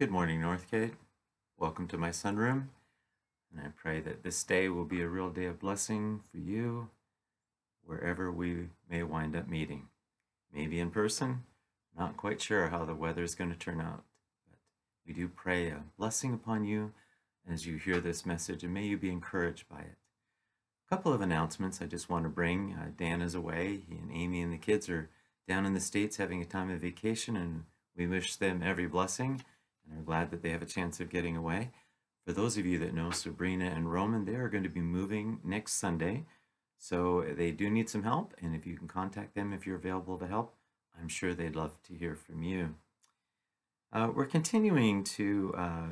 Good morning, Northgate. Welcome to my sunroom. And I pray that this day will be a real day of blessing for you wherever we may wind up meeting. Maybe in person, not quite sure how the weather is going to turn out. But we do pray a blessing upon you as you hear this message, and may you be encouraged by it. A couple of announcements I just want to bring. Uh, Dan is away. He and Amy and the kids are down in the States having a time of vacation, and we wish them every blessing and are glad that they have a chance of getting away. For those of you that know Sabrina and Roman, they are going to be moving next Sunday. So they do need some help. And if you can contact them if you're available to help, I'm sure they'd love to hear from you. Uh, we're continuing to uh,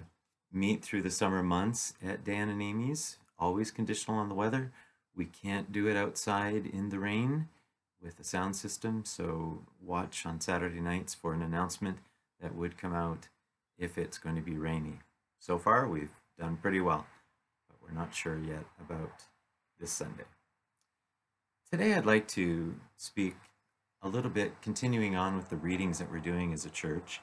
meet through the summer months at Dan and Amy's, always conditional on the weather. We can't do it outside in the rain with the sound system, so watch on Saturday nights for an announcement that would come out if it's going to be rainy. So far, we've done pretty well, but we're not sure yet about this Sunday. Today, I'd like to speak a little bit, continuing on with the readings that we're doing as a church.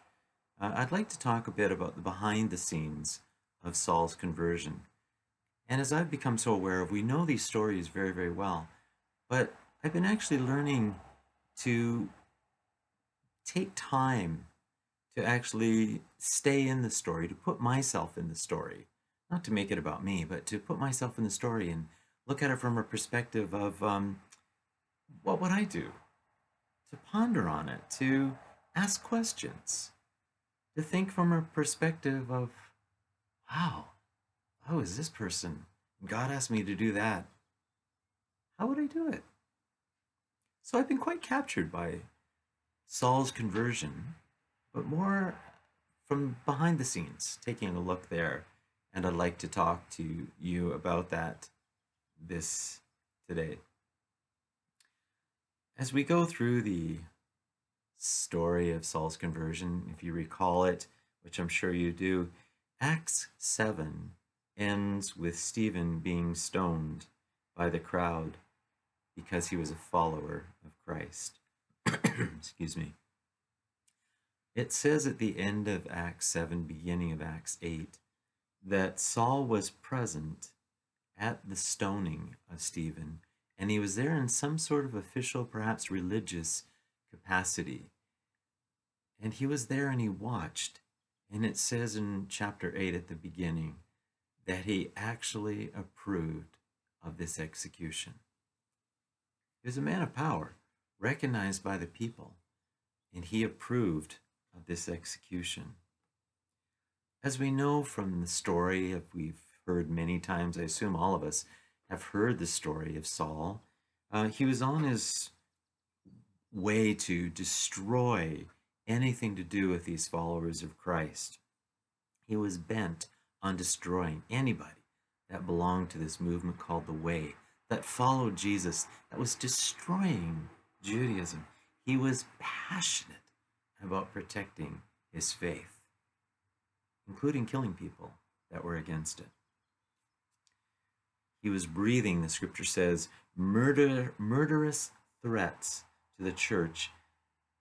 Uh, I'd like to talk a bit about the behind the scenes of Saul's conversion. And as I've become so aware of, we know these stories very, very well, but I've been actually learning to take time to actually stay in the story, to put myself in the story, not to make it about me, but to put myself in the story and look at it from a perspective of um, what would I do? To ponder on it, to ask questions, to think from a perspective of, wow, how is this person? God asked me to do that. How would I do it? So I've been quite captured by Saul's conversion but more from behind the scenes, taking a look there. And I'd like to talk to you about that this today. As we go through the story of Saul's conversion, if you recall it, which I'm sure you do, Acts 7 ends with Stephen being stoned by the crowd because he was a follower of Christ. Excuse me. It says at the end of Acts 7, beginning of Acts 8, that Saul was present at the stoning of Stephen, and he was there in some sort of official, perhaps religious capacity. And he was there and he watched. And it says in chapter 8 at the beginning that he actually approved of this execution. He was a man of power, recognized by the people, and he approved of this execution. As we know from the story, if we've heard many times, I assume all of us have heard the story of Saul, uh, he was on his way to destroy anything to do with these followers of Christ. He was bent on destroying anybody that belonged to this movement called the Way, that followed Jesus, that was destroying Judaism. He was passionate about protecting his faith, including killing people that were against it. He was breathing, the scripture says, murder, murderous threats to the church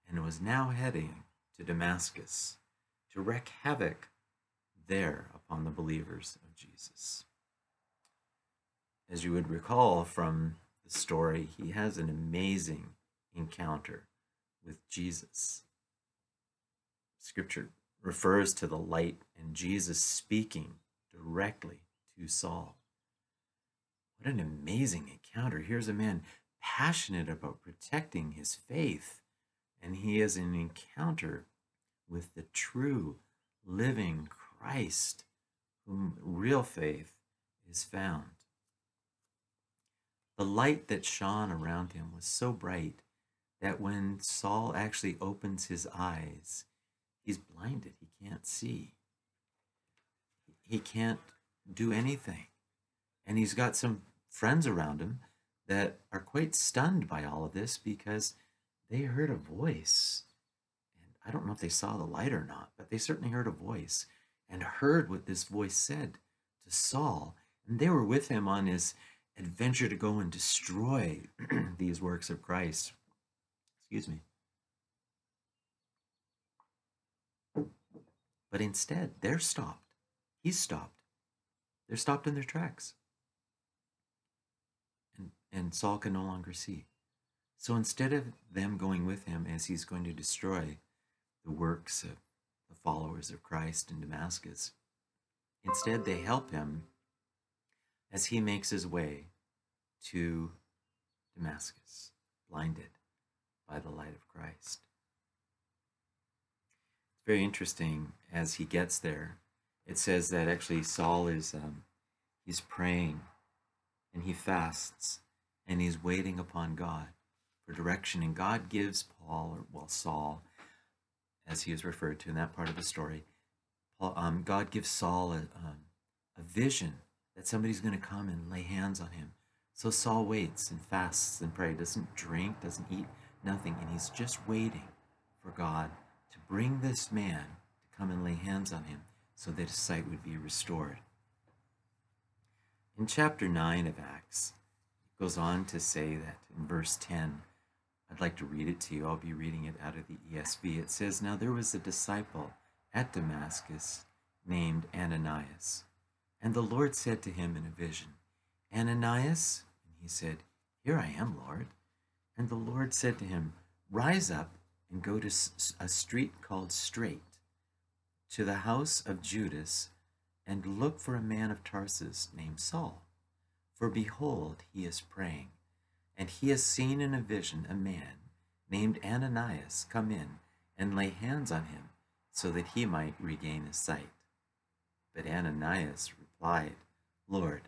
and was now heading to Damascus to wreak havoc there upon the believers of Jesus. As you would recall from the story, he has an amazing encounter with Jesus. Scripture refers to the light and Jesus speaking directly to Saul. What an amazing encounter. Here's a man passionate about protecting his faith, and he has an encounter with the true, living Christ, whom real faith is found. The light that shone around him was so bright that when Saul actually opens his eyes, He's blinded. He can't see. He can't do anything. And he's got some friends around him that are quite stunned by all of this because they heard a voice. And I don't know if they saw the light or not, but they certainly heard a voice and heard what this voice said to Saul. And they were with him on his adventure to go and destroy these works of Christ. Excuse me. But instead, they're stopped. He's stopped. They're stopped in their tracks. And, and Saul can no longer see. So instead of them going with him as he's going to destroy the works of the followers of Christ in Damascus, instead they help him as he makes his way to Damascus, blinded by the light of Christ. Very interesting as he gets there. It says that actually Saul is um, he's praying and he fasts and he's waiting upon God for direction. And God gives Paul, or well, Saul, as he is referred to in that part of the story, Paul, um, God gives Saul a, um, a vision that somebody's going to come and lay hands on him. So Saul waits and fasts and prays, doesn't drink, doesn't eat, nothing, and he's just waiting for God bring this man to come and lay hands on him so that his sight would be restored. In chapter 9 of Acts, it goes on to say that in verse 10, I'd like to read it to you. I'll be reading it out of the ESV. It says, Now there was a disciple at Damascus named Ananias. And the Lord said to him in a vision, Ananias? And he said, Here I am, Lord. And the Lord said to him, Rise up and go to a street called Straight, to the house of Judas, and look for a man of Tarsus named Saul. For behold, he is praying, and he has seen in a vision a man named Ananias come in and lay hands on him, so that he might regain his sight. But Ananias replied, Lord,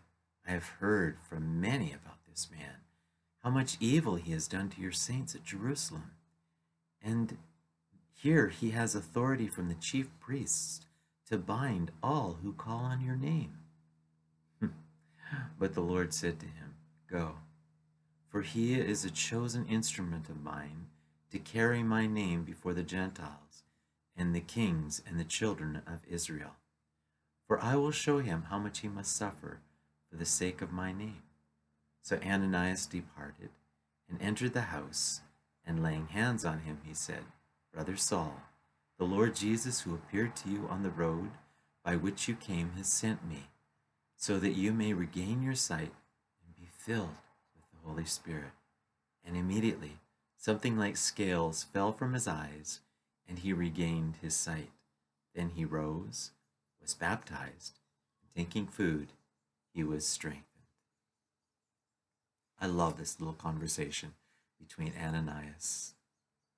I have heard from many about this man, how much evil he has done to your saints at Jerusalem. And here he has authority from the chief priests to bind all who call on your name. but the Lord said to him, Go, for he is a chosen instrument of mine to carry my name before the Gentiles and the kings and the children of Israel. For I will show him how much he must suffer for the sake of my name. So Ananias departed and entered the house, and laying hands on him, he said, Brother Saul, the Lord Jesus, who appeared to you on the road by which you came, has sent me, so that you may regain your sight and be filled with the Holy Spirit. And immediately something like scales fell from his eyes, and he regained his sight. Then he rose, was baptized, and taking food, he was strengthened. I love this little conversation between Ananias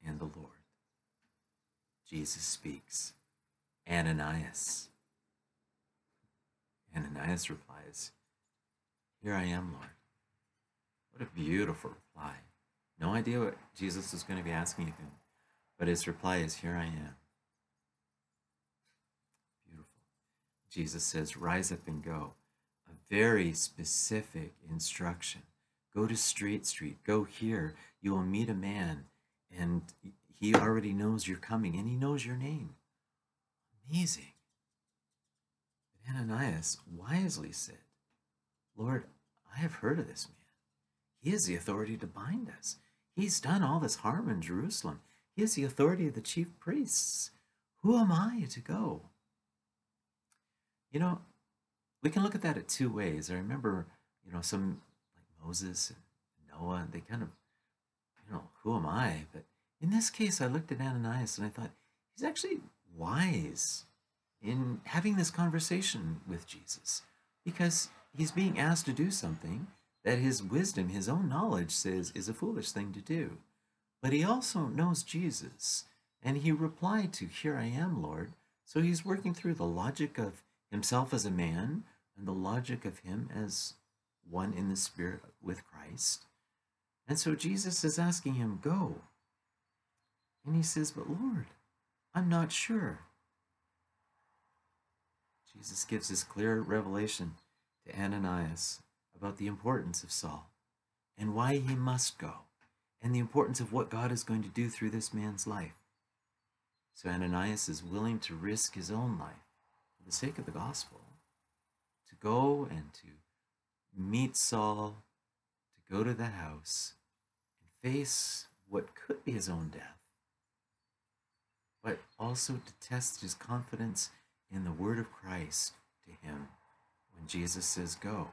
and the Lord. Jesus speaks, Ananias. Ananias replies, Here I am, Lord. What a beautiful reply. No idea what Jesus is going to be asking of him, but his reply is, Here I am. Beautiful. Jesus says, Rise up and go. A very specific instruction. Go to Straight Street. Go here. You will meet a man, and he already knows you're coming and he knows your name. Amazing. But Ananias wisely said, Lord, I have heard of this man. He has the authority to bind us. He's done all this harm in Jerusalem. He has the authority of the chief priests. Who am I to go? You know, we can look at that at two ways. I remember, you know, some Moses and Noah, they kind of, you know, who am I? But in this case, I looked at Ananias and I thought, he's actually wise in having this conversation with Jesus because he's being asked to do something that his wisdom, his own knowledge says is a foolish thing to do. But he also knows Jesus and he replied to, Here I am, Lord. So he's working through the logic of himself as a man and the logic of him as one in the spirit with Christ. And so Jesus is asking him, Go, and he says, But Lord, I'm not sure. Jesus gives this clear revelation to Ananias about the importance of Saul and why he must go and the importance of what God is going to do through this man's life. So Ananias is willing to risk his own life for the sake of the gospel to go and to meet Saul, to go to the house and face what could be his own death but also to test his confidence in the word of Christ to him when Jesus says, Go.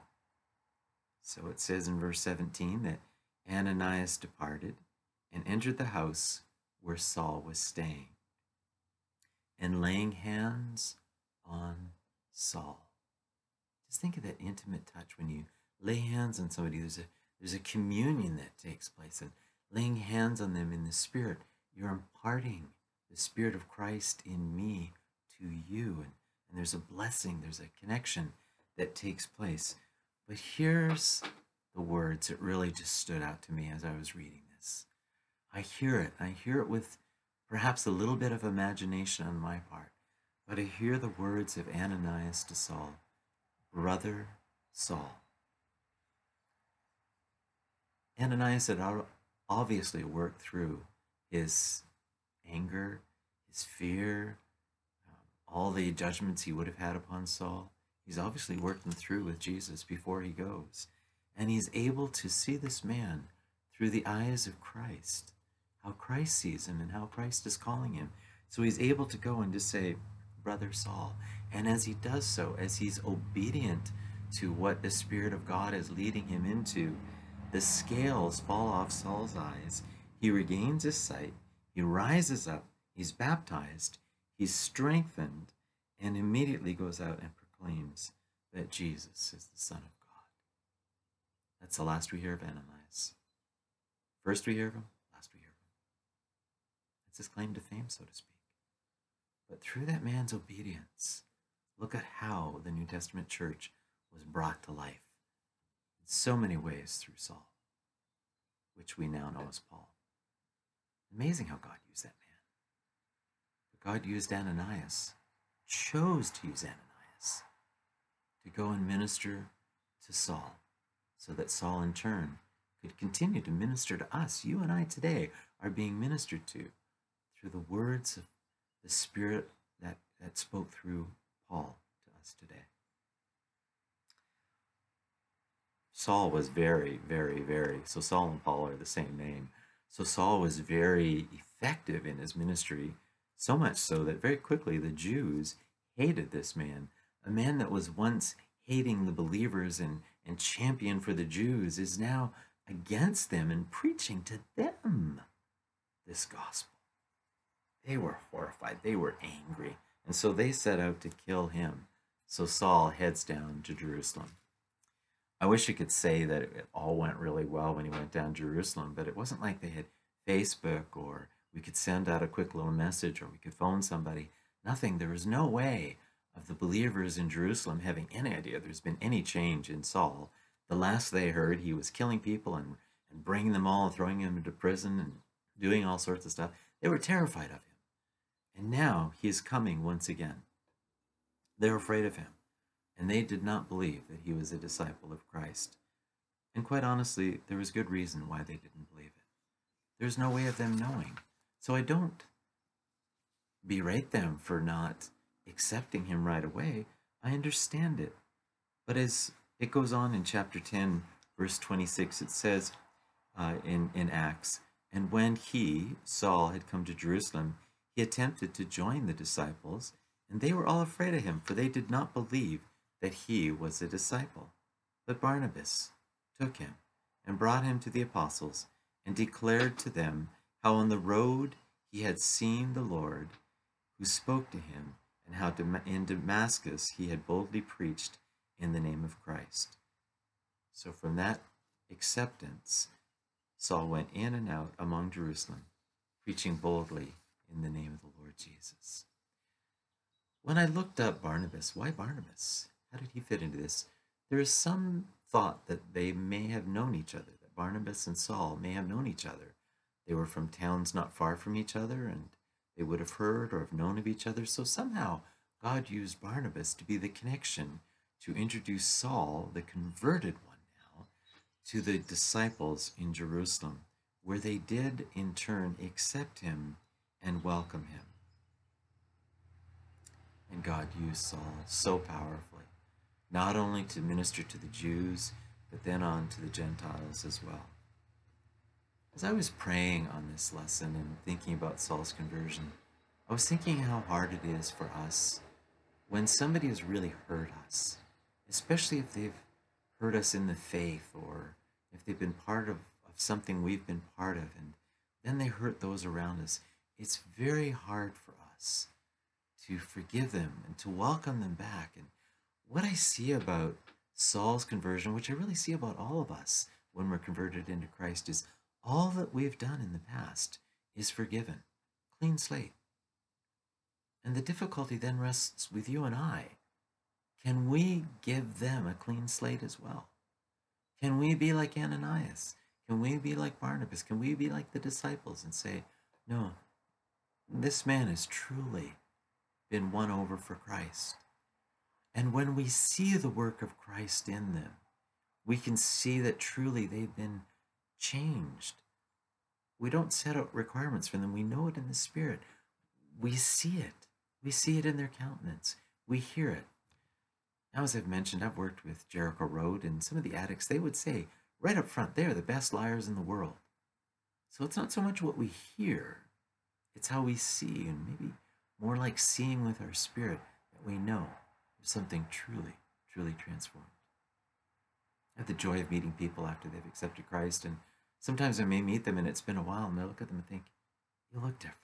So it says in verse 17 that Ananias departed and entered the house where Saul was staying, and laying hands on Saul. Just think of that intimate touch when you lay hands on somebody. There's a there's a communion that takes place, and laying hands on them in the Spirit, you're imparting the Spirit of Christ in me to you, and, and there's a blessing, there's a connection that takes place. But here's the words that really just stood out to me as I was reading this. I hear it. I hear it with perhaps a little bit of imagination on my part, but I hear the words of Ananias to Saul, Brother Saul. Ananias had obviously worked through his anger, his fear, um, all the judgments he would have had upon Saul. He's obviously worked them through with Jesus before he goes. And he's able to see this man through the eyes of Christ, how Christ sees him and how Christ is calling him. So he's able to go and just say, Brother Saul. And as he does so, as he's obedient to what the Spirit of God is leading him into, the scales fall off Saul's eyes. He regains his sight. He rises up. He's baptized. He's strengthened and immediately goes out and proclaims that Jesus is the Son of God. That's the last we hear of Ananias. First we hear of him, last we hear of him. It's his claim to fame, so to speak. But through that man's obedience, look at how the New Testament church was brought to life in so many ways through Saul, which we now know as Paul. Amazing how God used that man. But God used Ananias, chose to use Ananias to go and minister to Saul, so that Saul in turn could continue to minister to us. You and I today are being ministered to through the words of the Spirit that, that spoke through Paul to us today. Saul was very, very, very, so Saul and Paul are the same name. So Saul was very effective in his ministry, so much so that very quickly the Jews hated this man. A man that was once hating the believers and, and champion for the Jews is now against them and preaching to them this gospel. They were horrified. They were angry. And so they set out to kill him. So Saul heads down to Jerusalem. I wish I could say that it all went really well when he went down to Jerusalem, but it wasn't like they had Facebook or we could send out a quick little message or we could phone somebody. Nothing. There was no way of the believers in Jerusalem having any idea there's been any change in Saul. The last they heard, he was killing people and, and bringing them all and throwing them into prison and doing all sorts of stuff. They were terrified of him. And now he is coming once again. They're afraid of him and they did not believe that he was a disciple of Christ. And quite honestly, there was good reason why they didn't believe it. There's no way of them knowing. So I don't berate them for not accepting him right away. I understand it. But as it goes on in chapter 10, verse 26, it says uh, in, in Acts, And when he, Saul, had come to Jerusalem, he attempted to join the disciples, and they were all afraid of him, for they did not believe that he was a disciple. But Barnabas took him and brought him to the apostles and declared to them how on the road he had seen the Lord who spoke to him and how in Damascus he had boldly preached in the name of Christ. So from that acceptance, Saul went in and out among Jerusalem, preaching boldly in the name of the Lord Jesus. When I looked up Barnabas, why Barnabas? How did he fit into this? There is some thought that they may have known each other, that Barnabas and Saul may have known each other. They were from towns not far from each other, and they would have heard or have known of each other. So somehow God used Barnabas to be the connection to introduce Saul, the converted one now, to the disciples in Jerusalem, where they did in turn accept him and welcome him. And God used Saul so powerfully not only to minister to the Jews, but then on to the Gentiles as well. As I was praying on this lesson and thinking about Saul's conversion, I was thinking how hard it is for us when somebody has really hurt us, especially if they've hurt us in the faith or if they've been part of, of something we've been part of, and then they hurt those around us, it's very hard for us to forgive them and to welcome them back. And what I see about Saul's conversion, which I really see about all of us when we're converted into Christ, is all that we've done in the past is forgiven. Clean slate. And the difficulty then rests with you and I. Can we give them a clean slate as well? Can we be like Ananias? Can we be like Barnabas? Can we be like the disciples and say, no, this man has truly been won over for Christ. And when we see the work of Christ in them, we can see that truly they've been changed. We don't set out requirements for them. We know it in the Spirit. We see it. We see it in their countenance. We hear it. Now, as I've mentioned, I've worked with Jericho Road, and some of the addicts, they would say right up front, they're the best liars in the world. So it's not so much what we hear, it's how we see, and maybe more like seeing with our spirit that we know there's something truly, truly transformed. I have the joy of meeting people after they've accepted Christ, and sometimes I may meet them and it's been a while, and I look at them and think, You look different.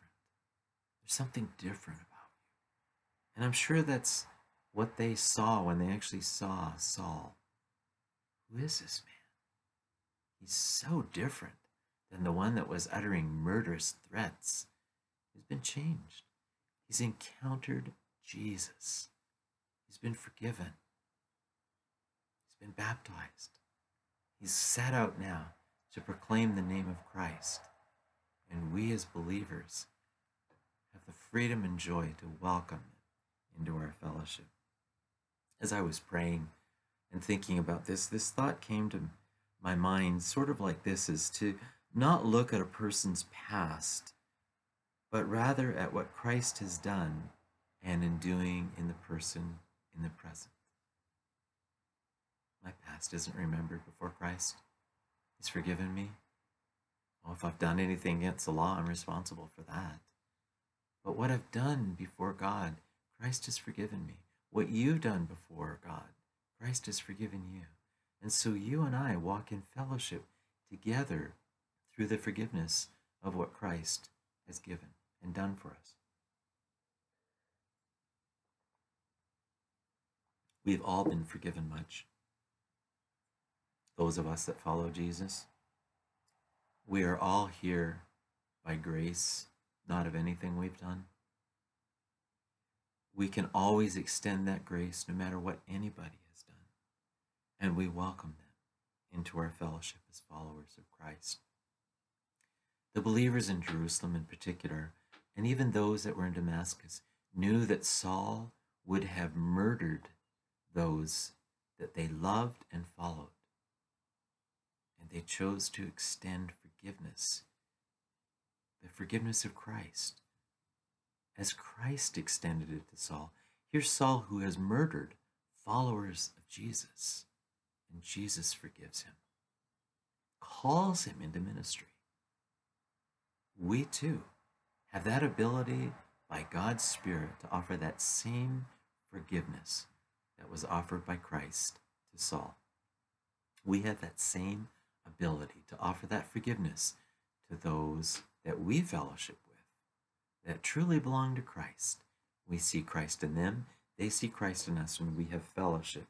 There's something different about you. And I'm sure that's what they saw when they actually saw Saul. Who is this man? He's so different than the one that was uttering murderous threats. He's been changed. He's encountered Jesus. He's been forgiven. He's been baptized. He's set out now to proclaim the name of Christ. And we as believers have the freedom and joy to welcome them into our fellowship. As I was praying and thinking about this, this thought came to my mind sort of like this is to not look at a person's past, but rather at what Christ has done and in doing in the person in the present. My past isn't remembered before Christ. He's forgiven me. Well, if I've done anything against the law, I'm responsible for that. But what I've done before God, Christ has forgiven me. What you've done before God, Christ has forgiven you. And so you and I walk in fellowship together through the forgiveness of what Christ has given and done for us. We've all been forgiven much. Those of us that follow Jesus, we are all here by grace, not of anything we've done. We can always extend that grace no matter what anybody has done, and we welcome them into our fellowship as followers of Christ. The believers in Jerusalem, in particular, and even those that were in Damascus, knew that Saul would have murdered those that they loved and followed. And they chose to extend forgiveness, the forgiveness of Christ, as Christ extended it to Saul. Here's Saul who has murdered followers of Jesus, and Jesus forgives him, calls him into ministry. We too have that ability by God's Spirit to offer that same forgiveness that was offered by Christ to Saul. We have that same ability to offer that forgiveness to those that we fellowship with, that truly belong to Christ. We see Christ in them, they see Christ in us when we have fellowship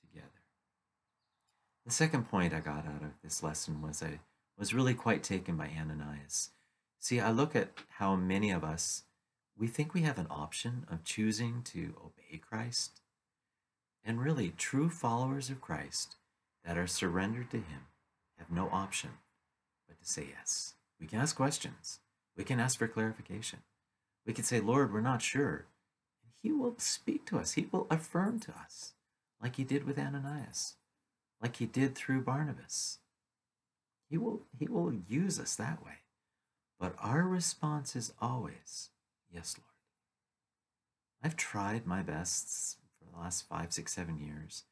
together. The second point I got out of this lesson was I was really quite taken by Ananias. See, I look at how many of us, we think we have an option of choosing to obey Christ. And really, true followers of Christ that are surrendered to Him have no option but to say yes. We can ask questions, we can ask for clarification. We can say, Lord, we're not sure. And He will speak to us, He will affirm to us, like He did with Ananias, like He did through Barnabas. He will, he will use us that way. But our response is always, Yes, Lord. I've tried my best for the last five, six, seven years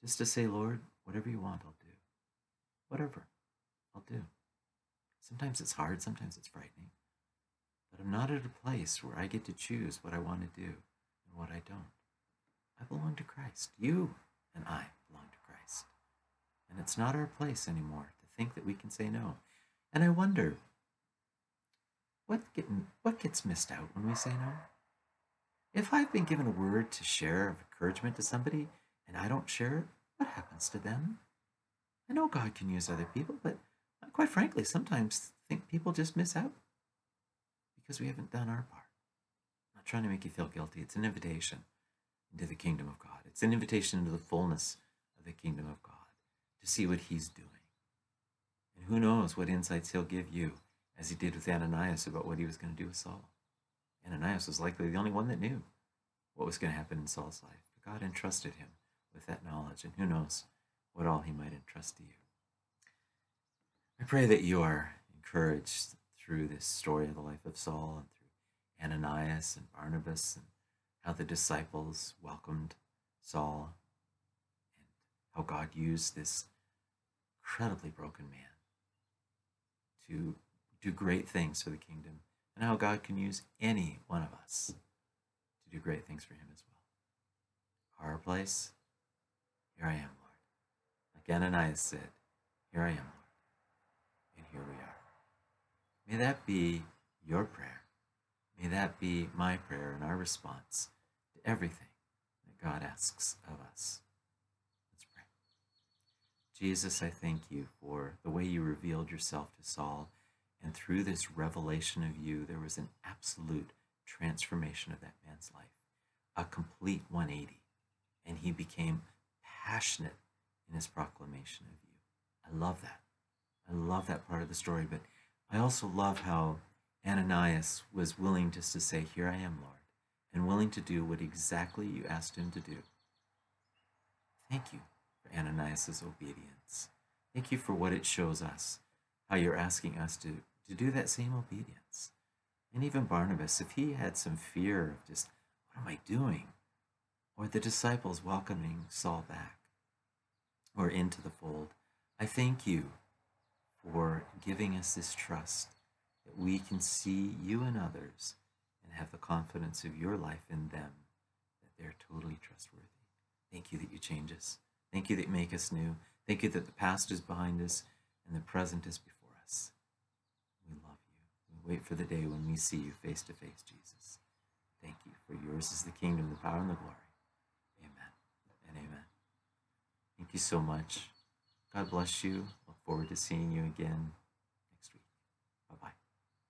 just to say, Lord, whatever you want, I'll do. Whatever, I'll do. Sometimes it's hard, sometimes it's frightening. But I'm not at a place where I get to choose what I want to do and what I don't. I belong to Christ. You and I belong to Christ. And it's not our place anymore to think that we can say no. And I wonder, what, get, what gets missed out when we say no? If I've been given a word to share of encouragement to somebody and I don't share it, what happens to them? I know God can use other people, but quite frankly, sometimes think people just miss out because we haven't done our part. I'm not trying to make you feel guilty. It's an invitation into the kingdom of God. It's an invitation into the fullness of the kingdom of God to see what he's doing. And who knows what insights he'll give you as he did with Ananias about what he was going to do with Saul. Ananias was likely the only one that knew what was going to happen in Saul's life. But God entrusted him with that knowledge, and who knows what all he might entrust to you. I pray that you are encouraged through this story of the life of Saul and through Ananias and Barnabas and how the disciples welcomed Saul and how God used this incredibly broken man to do great things for the kingdom and how God can use any one of us to do great things for him as well. Our place, here I am, Lord. Like Ananias said, here I am, Lord. And here we are. May that be your prayer. May that be my prayer and our response to everything that God asks of us. Let's pray. Jesus, I thank you for the way you revealed yourself to Saul. And through this revelation of you, there was an absolute transformation of that man's life, a complete 180. And he became passionate in his proclamation of you. I love that. I love that part of the story, but I also love how Ananias was willing just to say, Here I am, Lord, and willing to do what exactly you asked him to do. Thank you for Ananias' obedience. Thank you for what it shows us, how you're asking us to, to do that same obedience. And even Barnabas, if he had some fear of just, what am I doing? Or the disciples welcoming Saul back or into the fold, I thank you for giving us this trust that we can see you and others and have the confidence of your life in them, that they're totally trustworthy. Thank you that you change us. Thank you that you make us new. Thank you that the past is behind us and the present is before us. We love you. We wait for the day when we see you face to face, Jesus. Thank you, for yours is the kingdom, the power, and the glory. Amen and amen. Thank you so much. God bless you. Look forward to seeing you again